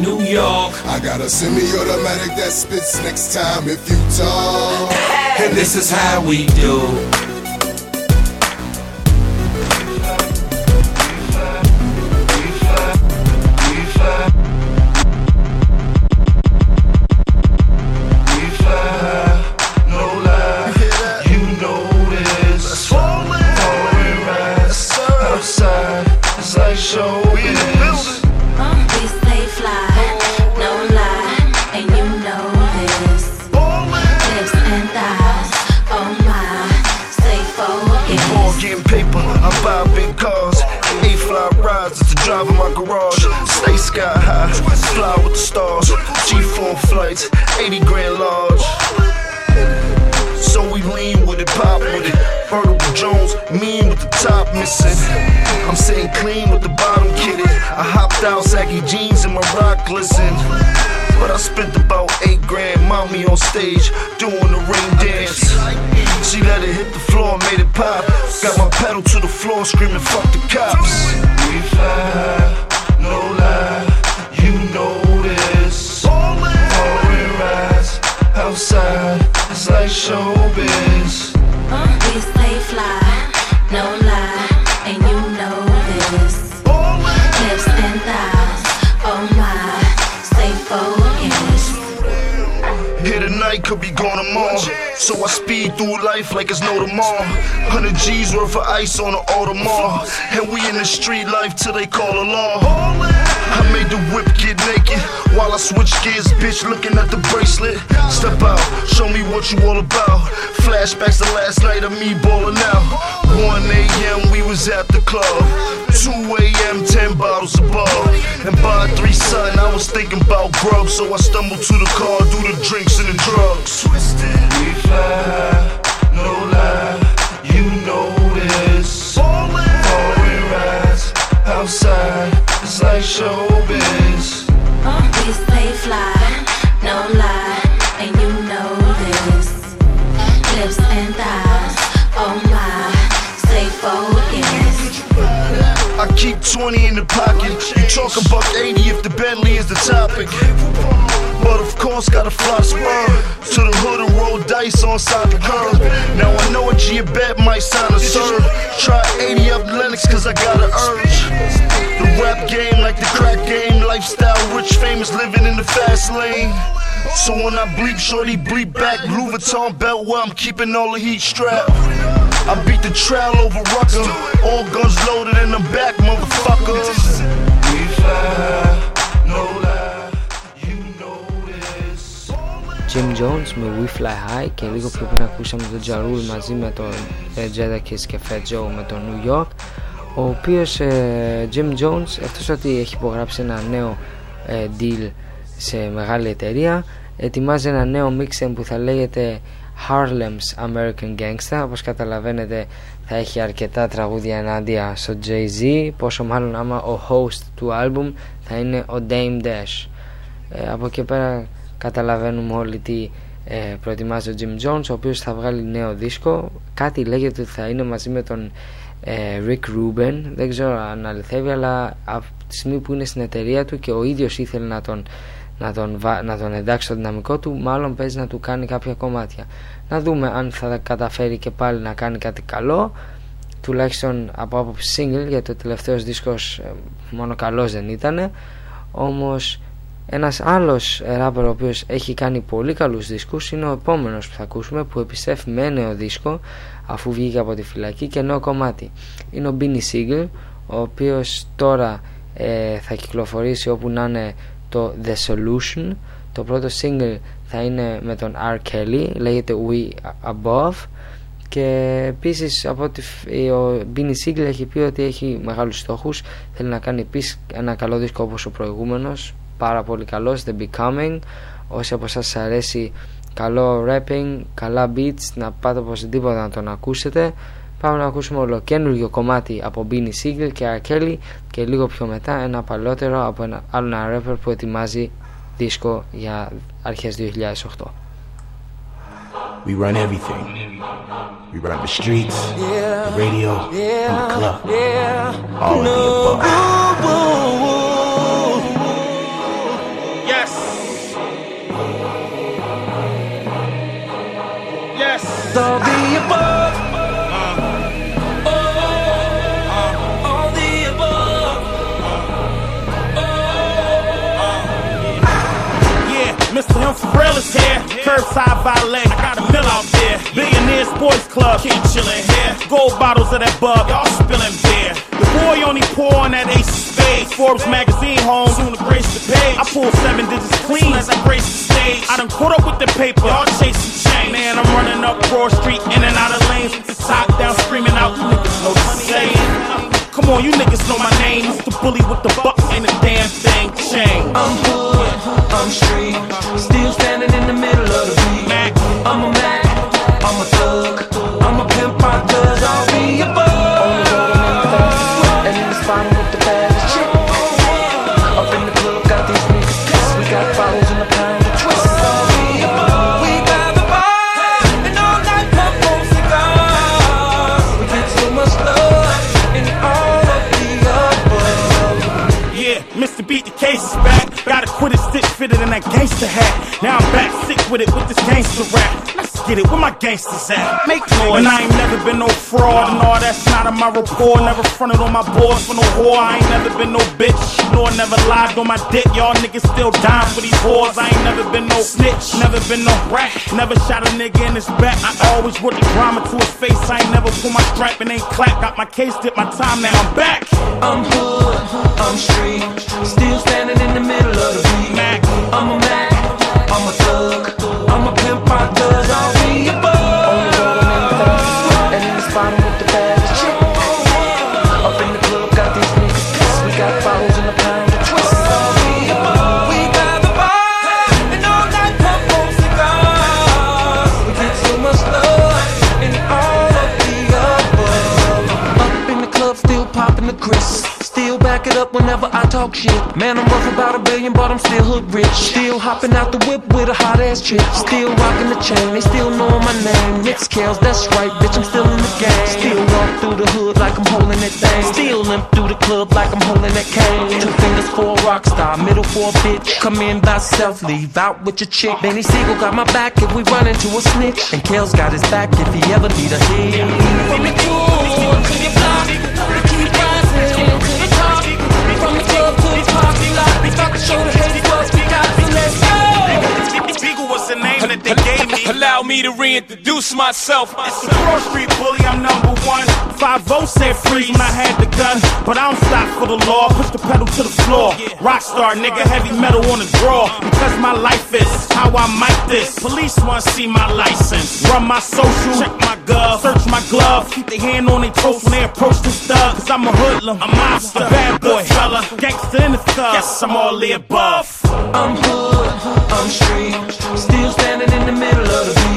New York. I got a semi-automatic that spits next time if you talk. And this is how we do. Floor, screaming, fuck the cops. Like it's no tomorrow. 100 G's worth of ice on the Audemars. And we in the street life till they call alarm. I made the whip get naked while I switch gears, bitch, looking at the bracelet. Step out, show me what you all about. Flashbacks to last night of me balling out. 1 a.m. we was at the club. 2 a.m. 10 bottles above. And by 3 something I was thinking about grub, so I stumbled to the car, do the drinks and the drugs. Twisted, we fly, talk about 80 if the Bentley is the topic. But of course, gotta fly spur to the hood and roll dice on side the curb. Now I know a G a bet might sign a serve. Try 80 up Lenox cause I got an urge. The rap game, like the crack game, lifestyle, rich, famous, living in the fast lane. So when I bleep, shorty bleep back, Louis Vuitton belt where I'm keeping all the heat strapped. I beat the trail over Rucker, all guns loaded in the back, motherfuckers. We fly, no lie. Jim Jones με We Fly High και λίγο πιο πριν ακούσαμε τον Τζαρούλ μαζί με τον ε, Jadakiss και Fat Joe με τον New York ο οποίος ε, Jim Jones εκτός ότι έχει υπογράψει ένα νέο ε, deal σε μεγάλη εταιρεία ετοιμάζει ένα νέο mixtape που θα λέγεται Harlem's American Gangsta όπως καταλαβαίνετε θα έχει αρκετά τραγούδια ενάντια στο Jay-Z πόσο μάλλον άμα ο host του album θα είναι ο Dame Dash. Ε, από εκεί πέρα καταλαβαίνουμε όλοι τι ε, προετοιμάζει ο Jim Jones ο οποίος θα βγάλει νέο δίσκο. Κάτι λέγεται ότι θα είναι μαζί με τον ε, Rick Rubin. Δεν ξέρω αν αληθεύει αλλά από τη στιγμή που είναι στην εταιρεία του και ο ίδιος ήθελε να τον, να τον, βα- να τον εντάξει στο δυναμικό του μάλλον παίζει να του κάνει κάποια κομμάτια να δούμε αν θα καταφέρει και πάλι να κάνει κάτι καλό τουλάχιστον από άποψη single γιατί ο τελευταίος δίσκος ε, μόνο καλός δεν ήτανε όμως ένας άλλος ράπερ ο οποίος έχει κάνει πολύ καλούς δίσκους είναι ο επόμενος που θα ακούσουμε που επιστρέφει με νέο δίσκο αφού βγήκε από τη φυλακή και νέο κομμάτι. Είναι ο Beanie Siegel ο οποίος τώρα ε, θα κυκλοφορήσει όπου να είναι το The Solution το πρώτο single θα είναι με τον R. Kelly λέγεται We Above. Και επίσης από ότι φ- ο Beanie Siegel έχει πει ότι έχει μεγάλους στόχους. Θέλει να κάνει επίσης ένα καλό δίσκο όπως ο προηγούμενος. Πάρα πολύ καλός The Becoming. Όσοι από εσάς σας αρέσει καλό rapping, καλά beats να πάτε οπωσδήποτε να τον ακούσετε. Πάμε να ακούσουμε ολοκένουργιο κομμάτι από Beanie Siegel και R. Kelly και λίγο πιο μετά ένα παλαιότερο από ένα άλλο ένα rapper που ετοιμάζει δίσκο για αρχές 2008 We run everything. We run the streets, the radio, and the club. All of the above. Yes. Yes. All the above. Braille here. Curbside valet. I got a mill out there. Billionaires Boys Club. Keep chillin' here. Gold bottles of that bug. Y'all spilling beer. The boy only pour on that ace of spades. Forbes magazine home. Soon to grace the page. I pull seven digits clean as I grace the stage. I done caught up with the paper. Y'all chasing change. Man, I'm running up Broad Street in and out of lanes. The top down screaming out. Niggas the saying. Come on, you niggas know my name. It's the bully with the buck. Ain't a damn thing changed. I'm hood, I'm street, still standing in the middle of the beat. I'm a Mac, I'm a thug, I'm a pimp, I I'll be a bug. The road, with it with this gangster rap. Let's get it. Where my gangsters at? Make noise. And I ain't never been no fraud and all that's not in my report. Never fronted on my boys for no whore. I ain't never been no bitch. Nor never lied on my dick. Y'all niggas still dying for these whores. I ain't never been no snitch. Never been no rat. Never shot a nigga in his back. I always wrote the drama to his face. I ain't never pull my strap and ain't clap. Got my case, did my time, now I'm back. I'm hood, I'm street, still standing in the middle of the beat. Mac. I'm a Mac, a pimp, oh. Talk shit. Man, I'm worth about a billion, but I'm still hood rich. Still hopping out the whip with a hot ass chick. Still rocking the chain, they still know my name. Nick Scales, that's right, bitch, I'm still in the game. Still walk through the hood like I'm holding that thing. Still limp through the club like I'm holding that cane. Two fingers for a rock star, middle for a bitch. Come in by self, leave out with your chick. Beanie Sigel got my back if we run into a snitch. And Kale's got his back if he ever need a hit. From the to your block, lot, we about to show the haters what we got. So let's go. Beagle was the name that they gave me. Allow me to reintroduce myself. It's the Broad Street bully, I'm number one. 5 said freeze when I had the gun, but I don't stop for the law. Push the pedal to the floor. Rockstar nigga, heavy metal on the draw. Because my life is how I mic this. Police want to see my license. Run my social, check my gov, search my glove. Keep their hand on their toes when they approach the stud. Cause I'm a hoodlum, a monster, a bad boy, fella, gangster in the thug. Yes, I'm all the above. I'm hood, I'm street, still standing in the middle of the beat.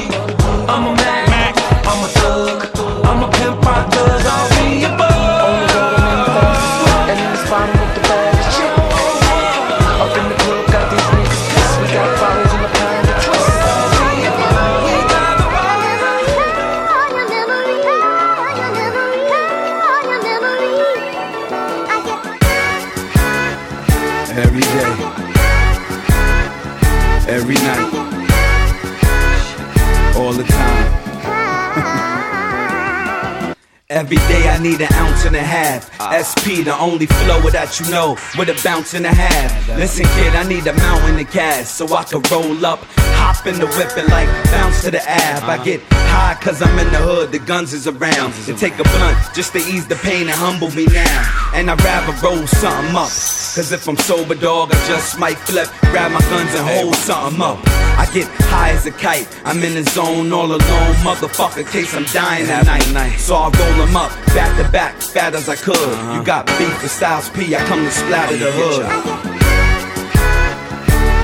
Every day need an ounce and a half. SP, the only flow that you know, with a bounce and a half. Listen, kid, I need a mountain to cash so I can roll up, hop in the whip and like bounce to the ab. I get high cause I'm in the hood, the guns is around. To take a blunt just to ease the pain and humble me now. And I'd rather roll something up. Cause if I'm sober, dog, I just might flip, grab my guns and hold something up. I get high as a kite, I'm in the zone all alone, motherfucker, case I'm dying at night. So I roll them up, back to back, fat as I could. You uh-huh. got beef with Styles P, I come to splatter the hood.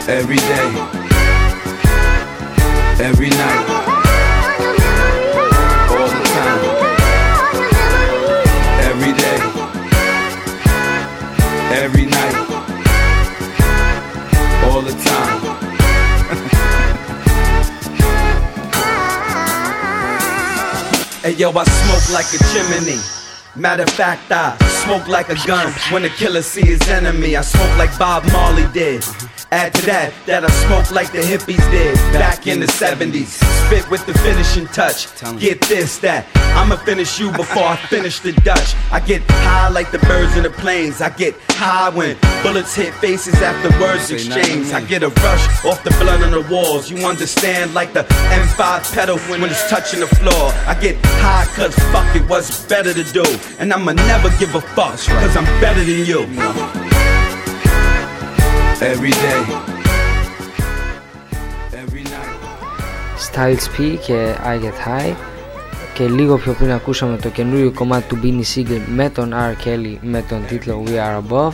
Every day, every night, all the time. Every day, every night, all the time. Hey yo, I smoke like a chimney. Matter of fact, I smoke like a gun. When the killer see his enemy, I smoke like Bob Marley did. Add to that, that I smoke like the hippies did back in the 70s. Spit with the finishing touch. Get this, that. I'ma finish you before I finish the Dutch. I get high like the birds in the planes. I get high when bullets hit faces after words exchange. I get a rush off the blood on the walls. You understand, like the M5 pedal when it's touching the floor. I get high cause fuck it, what's better to do? And I'ma never give a fuck cause I'm better than you. Every day, Styles P και I Get High. Και λίγο πιο πριν ακούσαμε το καινούριο κομμάτι του Beanie Siegel με τον R. Kelly με τον τίτλο We Are Above.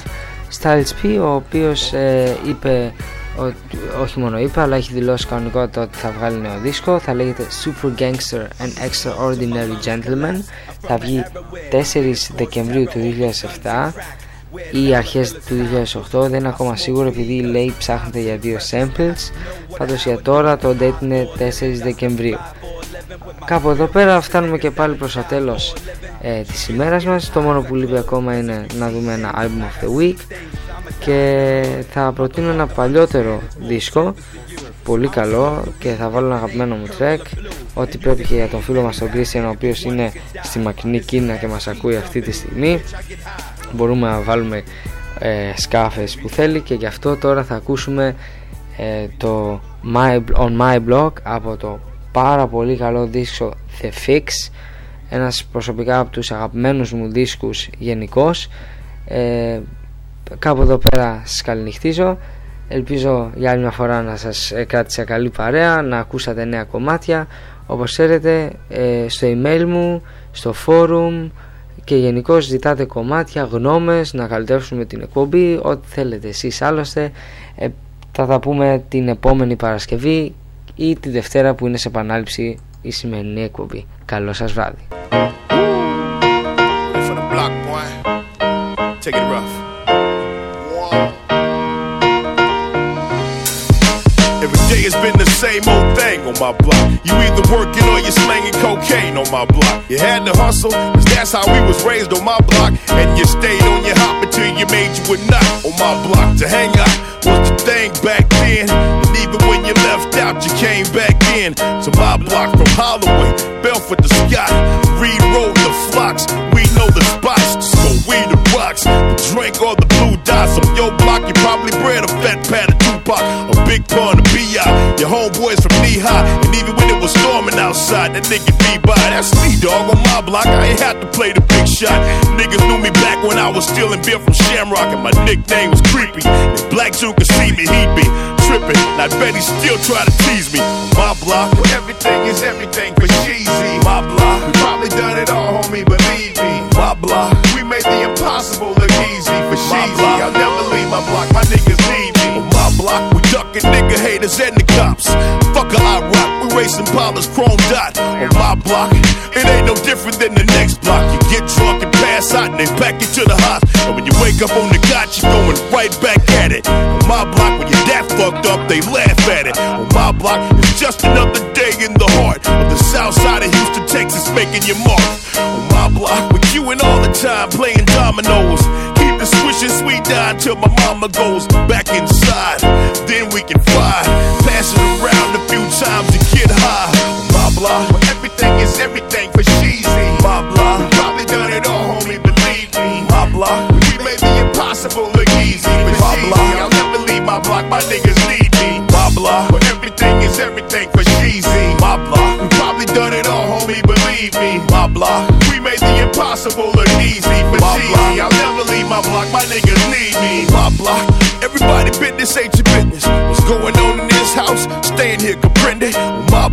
Styles P ο οποίος ε, είπε ότι, όχι μόνο είπε αλλά έχει δηλώσει κανονικότητα ότι θα βγάλει νέο δίσκο. Θα λέγεται Super Gangster and Extraordinary Gentleman θα βγει 4 Δεκεμβρίου του 2007 ή αρχές του 2008 δεν είναι ακόμα σίγουρο επειδή λέει ψάχνεται για δύο samples. Πάντως για τώρα το date είναι 4 Δεκεμβρίου. Κάπου εδώ πέρα φτάνουμε και πάλι προς το τέλος ε, της ημέρας μας. Το μόνο που λείπει ακόμα είναι να δούμε ένα album of the week και θα προτείνω ένα παλιότερο δίσκο πολύ καλό και θα βάλω ένα αγαπημένο μου track. Ό,τι πρέπει και για τον φίλο μας τον Christian ο οποίος είναι στη μακρινή Κίνα και μας ακούει αυτή τη στιγμή μπορούμε να βάλουμε ε, σκάφες που θέλει και γι' αυτό τώρα θα ακούσουμε ε, το My, On My Blog από το πάρα πολύ καλό δίσκο The Fix. Ένας προσωπικά από τους αγαπημένους μου δίσκους γενικώς. Ε, κάπου εδώ πέρα σας καληνυχτίζω. Ελπίζω για άλλη μια φορά να σας ε, κράτησα καλή παρέα να ακούσατε νέα κομμάτια. Όπως ξέρετε ε, στο email μου στο forum και γενικώ ζητάτε κομμάτια, γνώμες, να καλυτεύσουμε την εκπομπή, ό,τι θέλετε εσείς άλλωστε. Ε, θα τα πούμε την επόμενη Παρασκευή ή τη Δευτέρα που είναι σε επανάληψη η σημερινή εκπομπή. Καλό σας βράδυ. For the block, boy. Take it rough. Day has been the same old thing on my block. You either working or you're slanging cocaine on my block. You had to hustle, cause that's how we was raised on my block. And you stayed on your hop until you made you a nut on my block. To hang out was the thing back then. And even when you left out, you came back in to my block from Holloway, Belford to Scott. Reed Road, the flocks. We know the spots. So we the rocks. Drink all the blue dots on your block. You probably bred a fat pat of Tupac. Big pun, B.I. Your homeboys from knee high. And even when it was storming outside, that nigga be by. That's me, dog, on my block. I ain't had to play the big shot. Niggas knew me back when I was stealing beer from Shamrock. And my nickname was Creepy. If Black June could see me, he'd be tripping. And I bet he still try to tease me. My block, where everything is everything for cheesy. My block, we probably done it all, homie, believe me. My block, we made the impossible look easy for cheesy. I'll never leave my block, my niggas need me. My block, we ducking nigga haters and the cops. Fuck a I rock, we racing Paula's chrome dot. On my block, it ain't no different than the next block. You get drunk and pass out and they pack you to the hospital. And when you wake up on the got, you're going right back at it. On my block, when you're that fucked up, they laugh at it. On my block, it's just another day in the heart of the south side of Houston, Texas, making your mark. On my block, with you and all the time playing dominoes. Swishing sweet down till my mama goes back inside. Then we can fly, pass it around a few times to get high. Blah blah, where everything is everything for cheesy. Blah blah, we probably done it all, homie, believe me. Blah blah, we made the impossible look easy. For blah blah, I'll never leave my block, my niggas need me. Blah blah, where everything is everything for cheesy. Blah blah, we probably done it all, homie, believe me. Blah blah, we made the impossible look easy. For cheesy, I'll never leave my block, my niggas need me. My block, everybody business ain't your business. What's going on in this house? Staying here, comprende?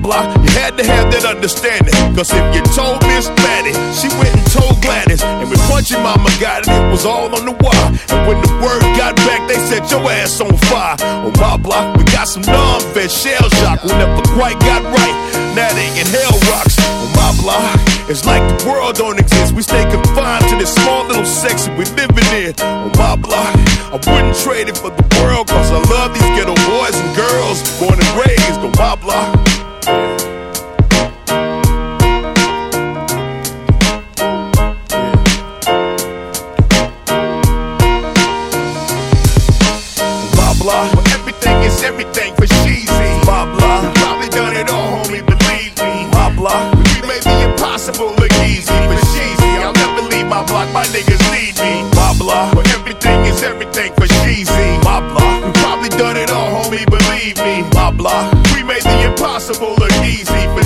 Block, you had to have that understanding. Cause if you told Miss Maddie, she went and told Gladys. And when Punchy Mama got it, it was all on the wire. And when the word got back, they set your ass on fire. On my block, we got some non-vet shell shock. We never quite got right. Now they in hell rocks. On my block, it's like the world don't exist. We stay confined to this small little section we living in. On my block, I wouldn't trade it for the world. Cause I love these ghetto boys and girls. Born and raised on my block. Believe me. Blah blah, we made the impossible look easy.